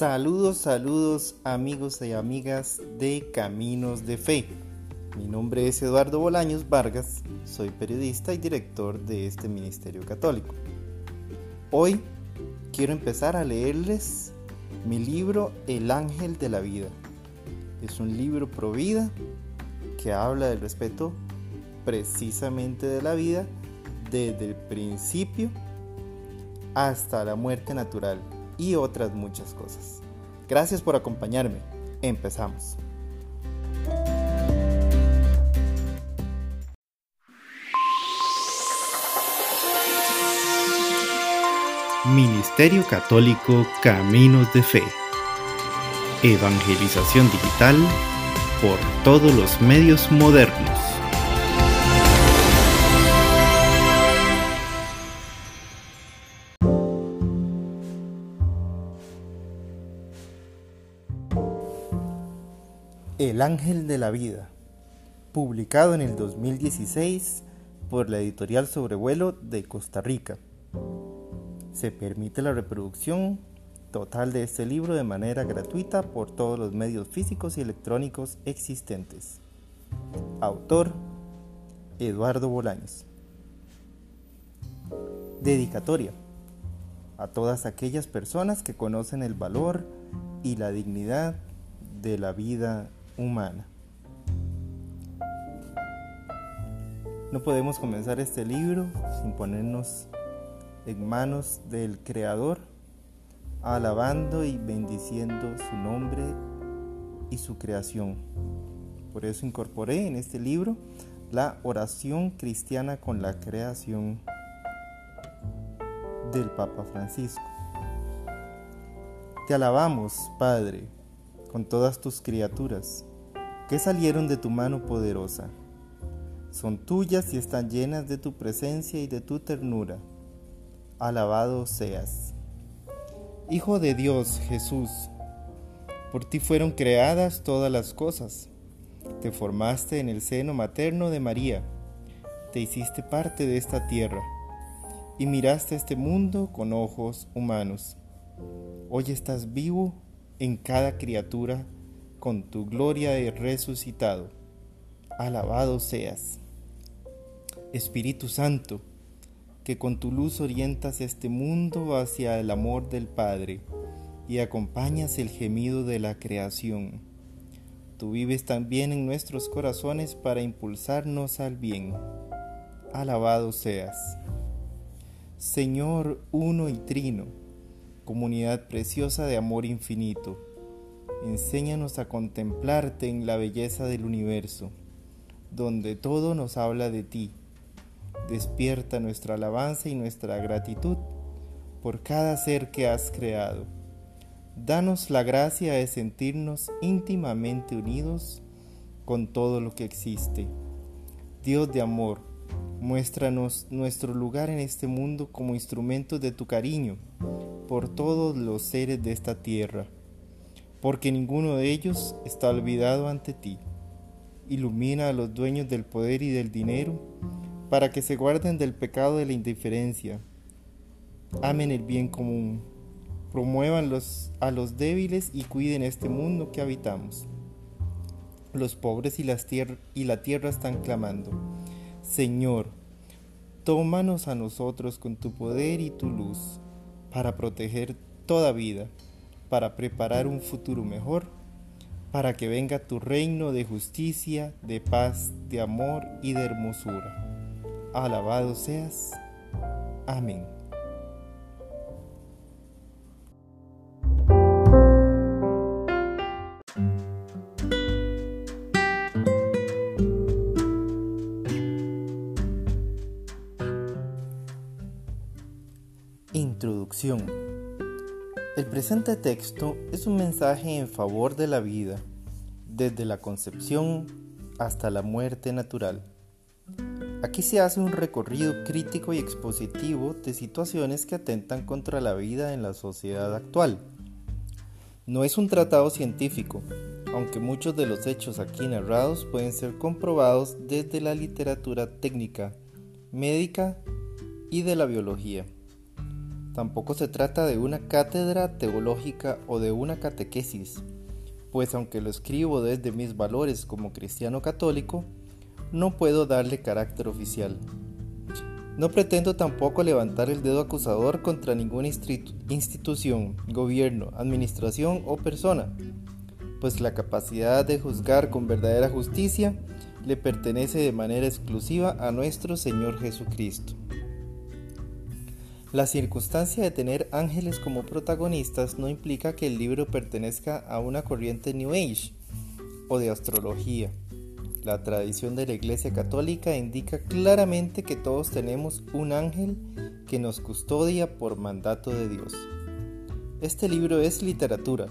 Saludos, saludos amigos y amigas de Caminos de Fe. Mi nombre es Eduardo Bolaños Vargas, soy periodista y director de este Ministerio Católico. Hoy quiero empezar a leerles mi libro El Ángel de la Vida. Es un libro pro vida que habla del respeto precisamente de la vida desde el principio hasta la muerte natural y otras muchas cosas. Gracias por acompañarme. Empezamos. Ministerio Católico Caminos de Fe. Evangelización digital por todos los medios modernos. El Ángel de la Vida, publicado en el 2016 por la editorial Sobrevuelo de Costa Rica. Se permite la reproducción total de este libro de manera gratuita por todos los medios físicos y electrónicos existentes. Autor Eduardo Bolaños. Dedicatoria a todas aquellas personas que conocen el valor y la dignidad de la vida humana. No podemos comenzar este libro sin ponernos en manos del Creador, alabando y bendiciendo su nombre y su creación. Por eso incorporé en este libro la oración cristiana con la creación del Papa Francisco. Te alabamos, Padre, con todas tus criaturas que salieron de tu mano poderosa. Son tuyas y están llenas de tu presencia y de tu ternura. Alabado seas. Hijo de Dios Jesús, por ti fueron creadas todas las cosas. Te formaste en el seno materno de María. Te hiciste parte de esta tierra y miraste este mundo con ojos humanos. Hoy estás vivo en cada criatura con tu gloria he resucitado. Alabado seas. Espíritu Santo, que con tu luz orientas este mundo hacia el amor del Padre y acompañas el gemido de la creación. Tú vives también en nuestros corazones para impulsarnos al bien. Alabado seas. Señor uno y trino, comunidad preciosa de amor infinito Enséñanos a contemplarte en la belleza del universo, donde todo nos habla de ti. Despierta nuestra alabanza y nuestra gratitud por cada ser que has creado. Danos la gracia de sentirnos íntimamente unidos con todo lo que existe. Dios de amor, muéstranos nuestro lugar en este mundo como instrumento de tu cariño por todos los seres de esta tierra porque ninguno de ellos está olvidado ante ti. Ilumina a los dueños del poder y del dinero, para que se guarden del pecado de la indiferencia, amen el bien común, promuevan a los débiles y cuiden este mundo que habitamos. Los pobres y la tierra están clamando, Señor, tómanos a nosotros con tu poder y tu luz, para proteger toda vida para preparar un futuro mejor, para que venga tu reino de justicia, de paz, de amor y de hermosura. Alabado seas. Amén. Introducción el presente texto es un mensaje en favor de la vida, desde la concepción hasta la muerte natural. Aquí se hace un recorrido crítico y expositivo de situaciones que atentan contra la vida en la sociedad actual. No es un tratado científico, aunque muchos de los hechos aquí narrados pueden ser comprobados desde la literatura técnica, médica y de la biología. Tampoco se trata de una cátedra teológica o de una catequesis, pues aunque lo escribo desde mis valores como cristiano católico, no puedo darle carácter oficial. No pretendo tampoco levantar el dedo acusador contra ninguna institución, gobierno, administración o persona, pues la capacidad de juzgar con verdadera justicia le pertenece de manera exclusiva a nuestro Señor Jesucristo. La circunstancia de tener ángeles como protagonistas no implica que el libro pertenezca a una corriente New Age o de astrología. La tradición de la Iglesia Católica indica claramente que todos tenemos un ángel que nos custodia por mandato de Dios. Este libro es literatura,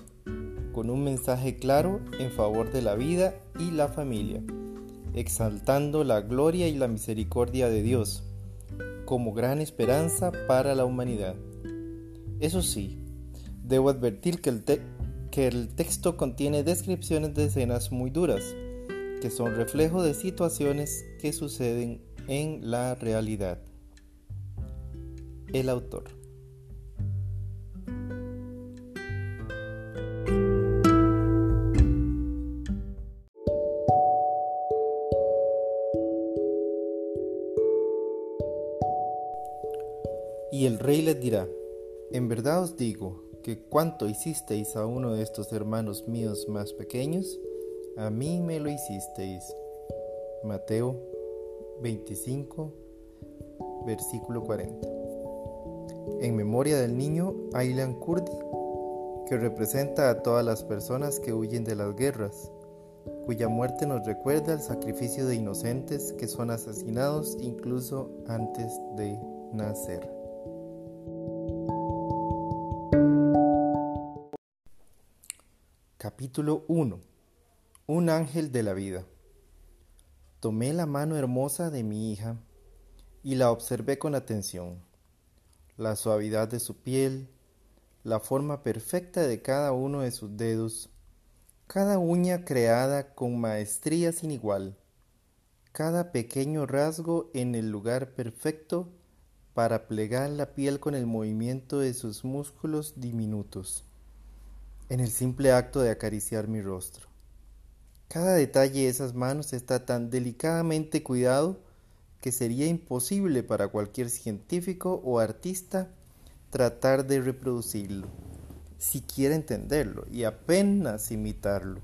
con un mensaje claro en favor de la vida y la familia, exaltando la gloria y la misericordia de Dios como gran esperanza para la humanidad. Eso sí, debo advertir que el, que el texto contiene descripciones de escenas muy duras, que son reflejo de situaciones que suceden en la realidad. El autor. Dirá, en verdad os digo que cuanto hicisteis a uno de estos hermanos míos más pequeños, a mí me lo hicisteis. Mateo 25, versículo 40. En memoria del niño Aylan Kurdi, que representa a todas las personas que huyen de las guerras, cuya muerte nos recuerda el sacrificio de inocentes que son asesinados incluso antes de nacer. Capítulo 1 Un ángel de la vida Tomé la mano hermosa de mi hija y la observé con atención. La suavidad de su piel, la forma perfecta de cada uno de sus dedos, cada uña creada con maestría sin igual, cada pequeño rasgo en el lugar perfecto para plegar la piel con el movimiento de sus músculos diminutos en el simple acto de acariciar mi rostro. Cada detalle de esas manos está tan delicadamente cuidado que sería imposible para cualquier científico o artista tratar de reproducirlo, siquiera entenderlo y apenas imitarlo.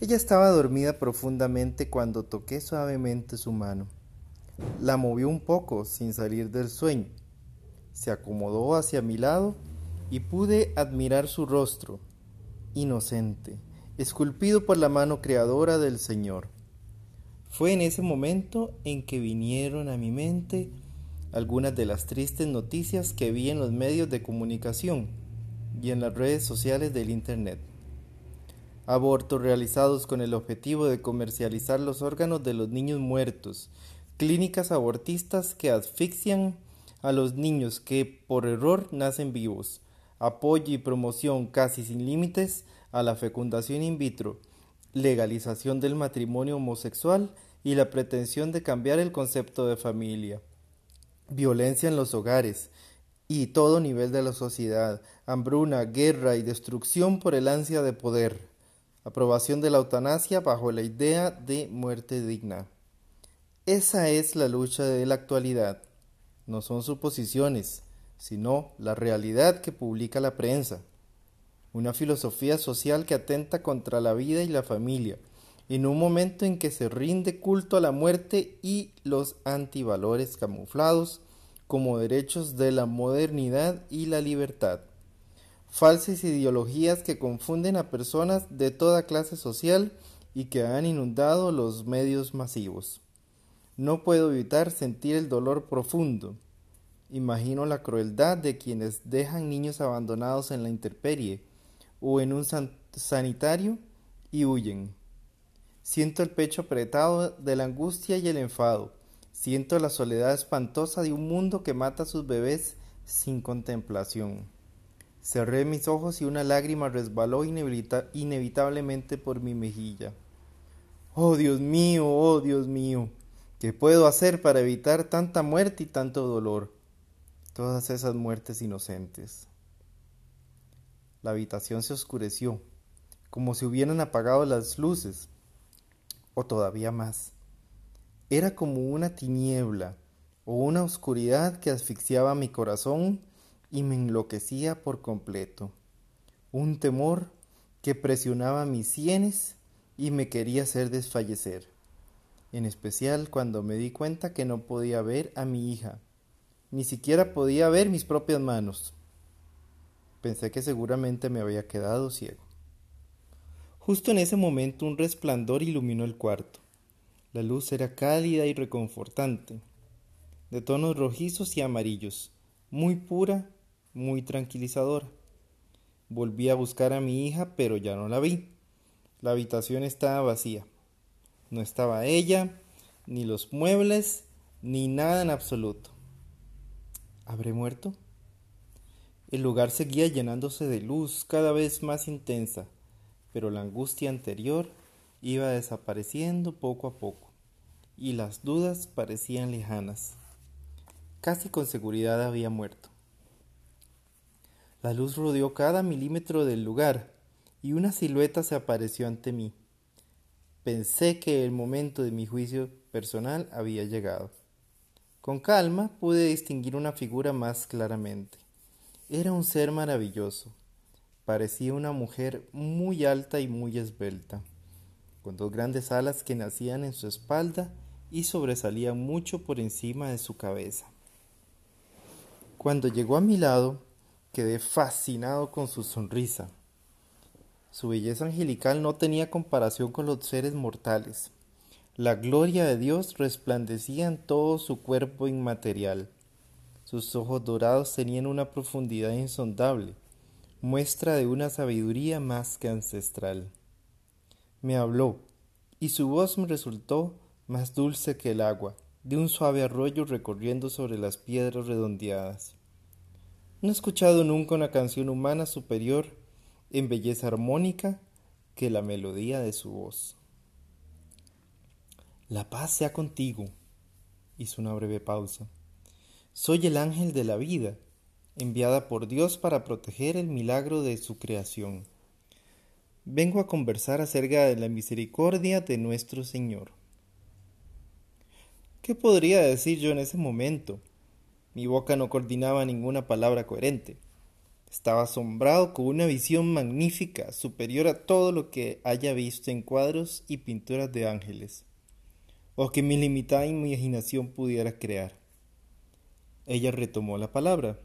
Ella estaba dormida profundamente cuando toqué suavemente su mano. La movió un poco sin salir del sueño. Se acomodó hacia mi lado y pude admirar su rostro, inocente, esculpido por la mano creadora del Señor. Fue en ese momento en que vinieron a mi mente algunas de las tristes noticias que vi en los medios de comunicación y en las redes sociales del Internet. Abortos realizados con el objetivo de comercializar los órganos de los niños muertos, clínicas abortistas que asfixian a los niños que por error nacen vivos, apoyo y promoción casi sin límites a la fecundación in vitro, legalización del matrimonio homosexual y la pretensión de cambiar el concepto de familia, violencia en los hogares y todo nivel de la sociedad, hambruna, guerra y destrucción por el ansia de poder, aprobación de la eutanasia bajo la idea de muerte digna. Esa es la lucha de la actualidad, no son suposiciones, sino la realidad que publica la prensa. Una filosofía social que atenta contra la vida y la familia, en un momento en que se rinde culto a la muerte y los antivalores camuflados como derechos de la modernidad y la libertad. Falsas ideologías que confunden a personas de toda clase social y que han inundado los medios masivos. No puedo evitar sentir el dolor profundo, Imagino la crueldad de quienes dejan niños abandonados en la intemperie o en un sanitario y huyen. Siento el pecho apretado de la angustia y el enfado. Siento la soledad espantosa de un mundo que mata a sus bebés sin contemplación. Cerré mis ojos y una lágrima resbaló inevitablemente por mi mejilla. Oh Dios mío, oh Dios mío, ¿qué puedo hacer para evitar tanta muerte y tanto dolor? Todas esas muertes inocentes. La habitación se oscureció, como si hubieran apagado las luces, o todavía más. Era como una tiniebla o una oscuridad que asfixiaba mi corazón y me enloquecía por completo. Un temor que presionaba mis sienes y me quería hacer desfallecer, en especial cuando me di cuenta que no podía ver a mi hija, ni siquiera podía ver mis propias manos. Pensé que seguramente me había quedado ciego. Justo en ese momento un resplandor iluminó el cuarto. La luz era cálida y reconfortante, de tonos rojizos y amarillos, muy pura, muy tranquilizadora. Volví a buscar a mi hija, pero ya no la vi. La habitación estaba vacía. No estaba ella, ni los muebles, ni nada en absoluto. ¿Habré muerto? El lugar seguía llenándose de luz cada vez más intensa, pero la angustia anterior iba desapareciendo poco a poco, y las dudas parecían lejanas. Casi con seguridad había muerto. La luz rodeó cada milímetro del lugar, y una silueta se apareció ante mí. Pensé que el momento de mi juicio personal había llegado. Con calma pude distinguir una figura más claramente. Era un ser maravilloso. Parecía una mujer muy alta y muy esbelta, con dos grandes alas que nacían en su espalda y sobresalían mucho por encima de su cabeza. Cuando llegó a mi lado, quedé fascinado con su sonrisa. Su belleza angelical no tenía comparación con los seres mortales. La gloria de Dios resplandecía en todo su cuerpo inmaterial. Sus ojos dorados tenían una profundidad insondable, muestra de una sabiduría más que ancestral. Me habló, y su voz me resultó más dulce que el agua, de un suave arroyo recorriendo sobre las piedras redondeadas. No he escuchado nunca una canción humana superior en belleza armónica que la melodía de su voz. La paz sea contigo. Hizo una breve pausa. Soy el ángel de la vida, enviada por Dios para proteger el milagro de su creación. Vengo a conversar acerca de la misericordia de nuestro Señor. ¿Qué podría decir yo en ese momento? Mi boca no coordinaba ninguna palabra coherente. Estaba asombrado con una visión magnífica, superior a todo lo que haya visto en cuadros y pinturas de ángeles o que mi limitada imaginación pudiera crear. Ella retomó la palabra.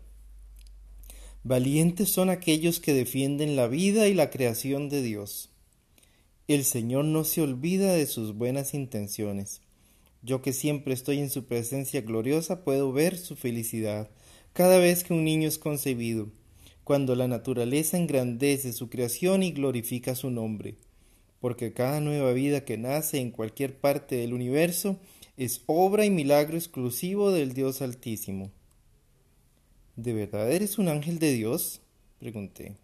Valientes son aquellos que defienden la vida y la creación de Dios. El Señor no se olvida de sus buenas intenciones. Yo que siempre estoy en su presencia gloriosa puedo ver su felicidad cada vez que un niño es concebido, cuando la naturaleza engrandece su creación y glorifica su nombre porque cada nueva vida que nace en cualquier parte del universo es obra y milagro exclusivo del Dios Altísimo. ¿De verdad eres un ángel de Dios? pregunté.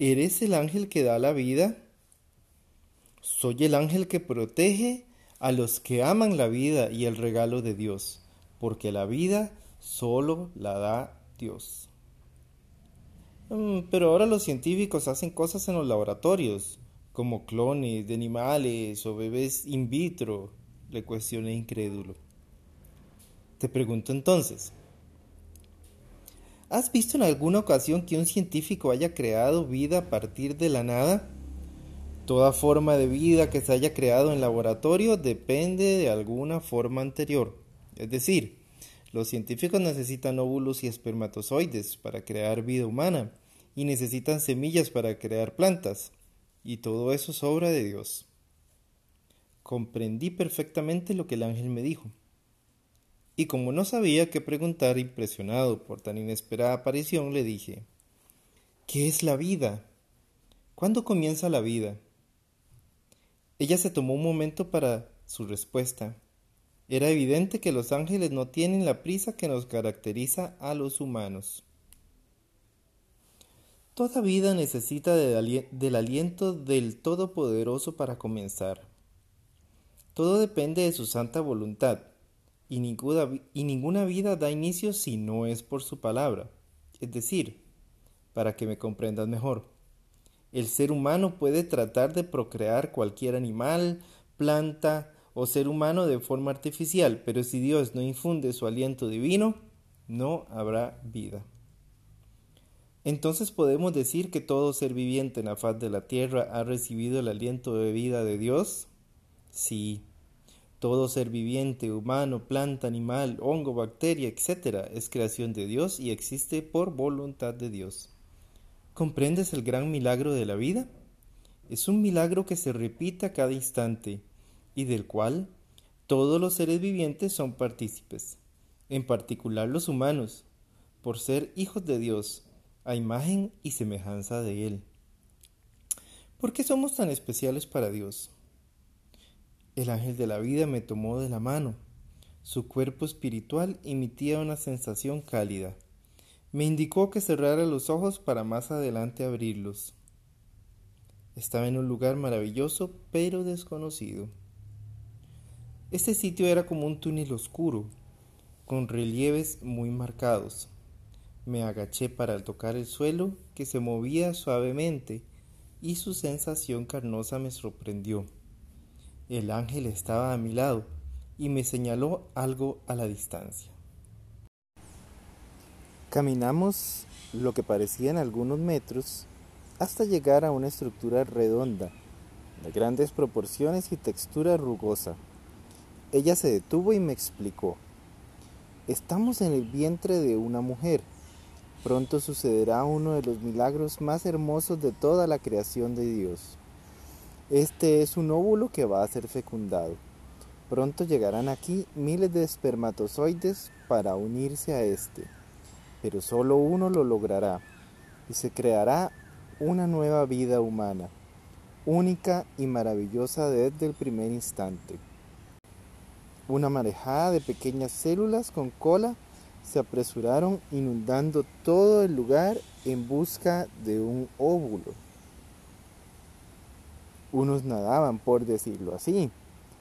¿Eres el ángel que da la vida? Soy el ángel que protege a los que aman la vida y el regalo de Dios, porque la vida solo la da Dios. Mm, pero ahora los científicos hacen cosas en los laboratorios como clones de animales o bebés in vitro? le cuestioné incrédulo. Te pregunto entonces, ¿has visto en alguna ocasión que un científico haya creado vida a partir de la nada? Toda forma de vida que se haya creado en laboratorio depende de alguna forma anterior. Es decir, los científicos necesitan óvulos y espermatozoides para crear vida humana y necesitan semillas para crear plantas y todo eso es obra de Dios. Comprendí perfectamente lo que el ángel me dijo. Y como no sabía qué preguntar, impresionado por tan inesperada aparición, le dije, ¿Qué es la vida? ¿Cuándo comienza la vida? Ella se tomó un momento para su respuesta. Era evidente que los ángeles no tienen la prisa que nos caracteriza a los humanos. Toda vida necesita del aliento del Todopoderoso para comenzar. Todo depende de su santa voluntad, y ninguna, y ninguna vida da inicio si no es por su palabra. Es decir, para que me comprendas mejor, el ser humano puede tratar de procrear cualquier animal, planta o ser humano de forma artificial, pero si Dios no infunde su aliento divino, no habrá vida. Entonces podemos decir que todo ser viviente en la faz de la tierra ha recibido el aliento de vida de Dios? Sí. Todo ser viviente, humano, planta, animal, hongo, bacteria, etc., es creación de Dios y existe por voluntad de Dios. ¿Comprendes el gran milagro de la vida? Es un milagro que se repite a cada instante y del cual todos los seres vivientes son partícipes, en particular los humanos, por ser hijos de Dios a imagen y semejanza de Él. ¿Por qué somos tan especiales para Dios? El ángel de la vida me tomó de la mano. Su cuerpo espiritual emitía una sensación cálida. Me indicó que cerrara los ojos para más adelante abrirlos. Estaba en un lugar maravilloso pero desconocido. Este sitio era como un túnel oscuro, con relieves muy marcados. Me agaché para tocar el suelo, que se movía suavemente, y su sensación carnosa me sorprendió. El ángel estaba a mi lado y me señaló algo a la distancia. Caminamos lo que parecían algunos metros hasta llegar a una estructura redonda, de grandes proporciones y textura rugosa. Ella se detuvo y me explicó. Estamos en el vientre de una mujer Pronto sucederá uno de los milagros más hermosos de toda la creación de Dios. Este es un óvulo que va a ser fecundado. Pronto llegarán aquí miles de espermatozoides para unirse a este, pero solo uno lo logrará y se creará una nueva vida humana, única y maravillosa desde el primer instante. Una marejada de pequeñas células con cola se apresuraron inundando todo el lugar en busca de un óvulo. Unos nadaban, por decirlo así,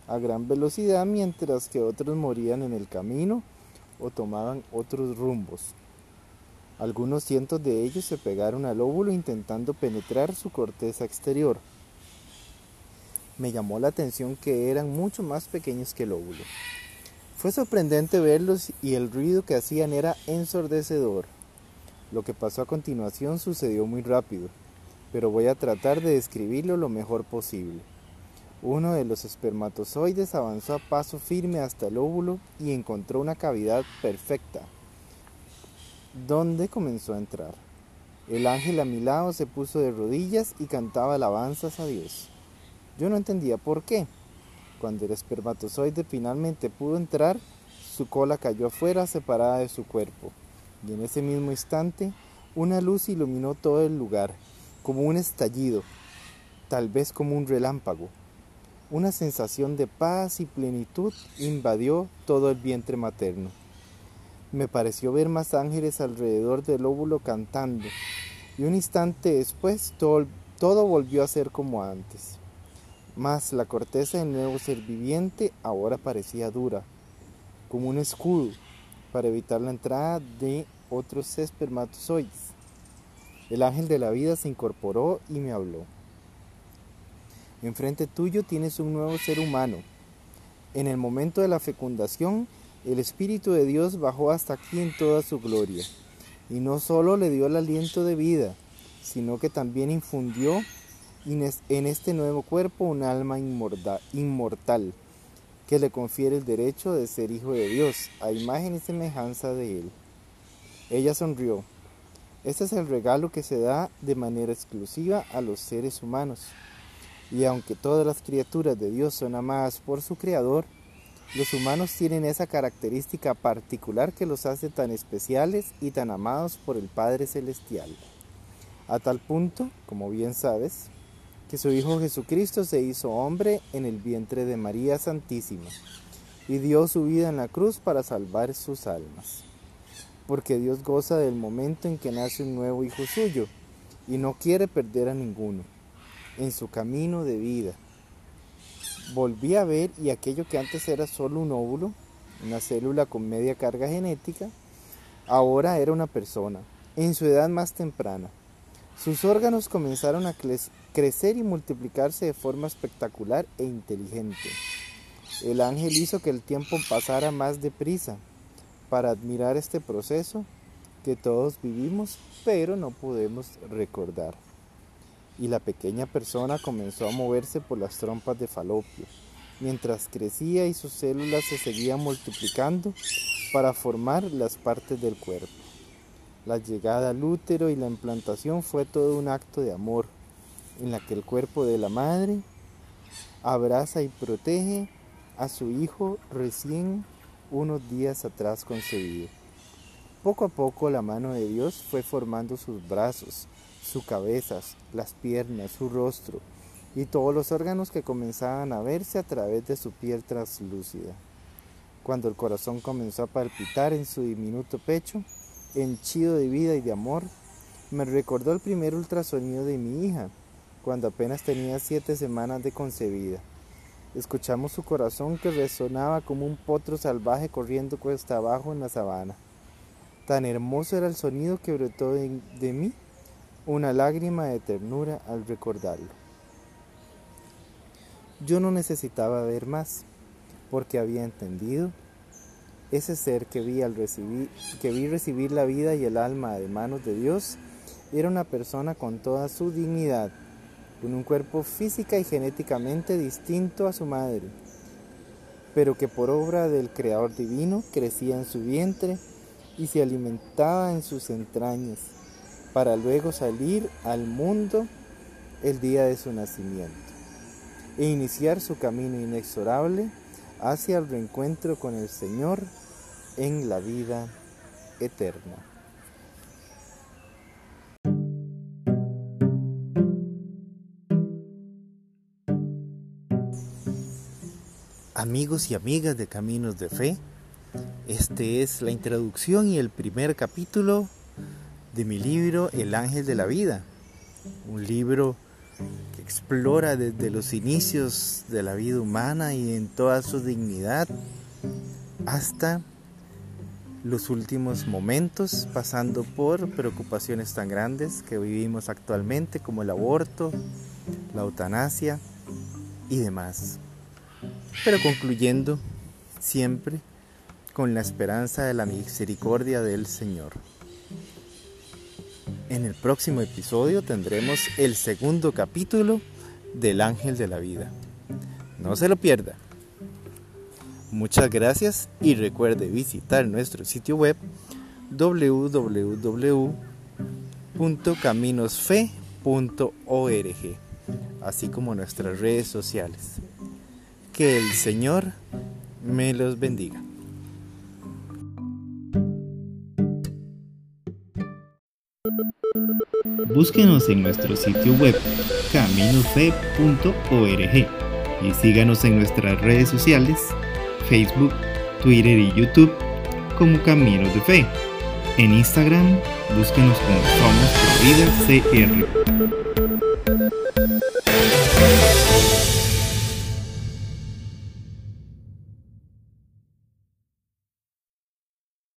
a gran velocidad mientras que otros morían en el camino o tomaban otros rumbos. Algunos cientos de ellos se pegaron al óvulo intentando penetrar su corteza exterior. Me llamó la atención que eran mucho más pequeños que el óvulo. Fue sorprendente verlos y el ruido que hacían era ensordecedor. Lo que pasó a continuación sucedió muy rápido, pero voy a tratar de describirlo lo mejor posible. Uno de los espermatozoides avanzó a paso firme hasta el óvulo y encontró una cavidad perfecta, donde comenzó a entrar. El ángel a mi lado se puso de rodillas y cantaba alabanzas a Dios. Yo no entendía por qué, cuando el espermatozoide finalmente pudo entrar, su cola cayó afuera separada de su cuerpo, y en ese mismo instante una luz iluminó todo el lugar, como un estallido, tal vez como un relámpago. Una sensación de paz y plenitud invadió todo el vientre materno. Me pareció ver más ángeles alrededor del óvulo cantando, y un instante después todo, todo volvió a ser como antes. Mas la corteza del nuevo ser viviente ahora parecía dura, como un escudo para evitar la entrada de otros espermatozoides. El ángel de la vida se incorporó y me habló. Enfrente tuyo tienes un nuevo ser humano. En el momento de la fecundación, el Espíritu de Dios bajó hasta aquí en toda su gloria, y no solo le dio el aliento de vida, sino que también infundió en este nuevo cuerpo un alma inmortal que le confiere el derecho de ser hijo de Dios, a imagen y semejanza de Él. Ella sonrió. Este es el regalo que se da de manera exclusiva a los seres humanos. Y aunque todas las criaturas de Dios son amadas por su Creador, los humanos tienen esa característica particular que los hace tan especiales y tan amados por el Padre Celestial. A tal punto, como bien sabes, que su Hijo Jesucristo se hizo hombre en el vientre de María Santísima y dio su vida en la cruz para salvar sus almas. Porque Dios goza del momento en que nace un nuevo Hijo suyo y no quiere perder a ninguno en su camino de vida. Volví a ver y aquello que antes era solo un óvulo, una célula con media carga genética, ahora era una persona, en su edad más temprana. Sus órganos comenzaron a crecer y multiplicarse de forma espectacular e inteligente. El ángel hizo que el tiempo pasara más deprisa para admirar este proceso que todos vivimos pero no podemos recordar. Y la pequeña persona comenzó a moverse por las trompas de falopio, mientras crecía y sus células se seguían multiplicando para formar las partes del cuerpo. La llegada al útero y la implantación fue todo un acto de amor, en la que el cuerpo de la madre abraza y protege a su hijo recién unos días atrás concebido. Poco a poco la mano de Dios fue formando sus brazos, su cabeza, las piernas, su rostro y todos los órganos que comenzaban a verse a través de su piel translúcida. Cuando el corazón comenzó a palpitar en su diminuto pecho, henchido de vida y de amor, me recordó el primer ultrasonido de mi hija, cuando apenas tenía siete semanas de concebida. Escuchamos su corazón que resonaba como un potro salvaje corriendo cuesta abajo en la sabana. Tan hermoso era el sonido que brotó de, de mí una lágrima de ternura al recordarlo. Yo no necesitaba ver más, porque había entendido ese ser que vi al recibir, que vi recibir la vida y el alma de manos de Dios, era una persona con toda su dignidad, con un cuerpo física y genéticamente distinto a su madre, pero que por obra del Creador Divino crecía en su vientre y se alimentaba en sus entrañas, para luego salir al mundo el día de su nacimiento e iniciar su camino inexorable hacia el reencuentro con el Señor en la vida eterna. Amigos y amigas de Caminos de Fe, este es la introducción y el primer capítulo de mi libro El Ángel de la Vida, un libro que explora desde los inicios de la vida humana y en toda su dignidad hasta los últimos momentos, pasando por preocupaciones tan grandes que vivimos actualmente como el aborto, la eutanasia y demás. Pero concluyendo siempre con la esperanza de la misericordia del Señor. En el próximo episodio tendremos el segundo capítulo del Ángel de la Vida. No se lo pierda. Muchas gracias y recuerde visitar nuestro sitio web www.caminosfe.org, así como nuestras redes sociales. Que el Señor me los bendiga. Búsquenos en nuestro sitio web caminosfe.org y síganos en nuestras redes sociales Facebook, Twitter y YouTube como Caminos de Fe. En Instagram, búsquenos como Somos Vida CR.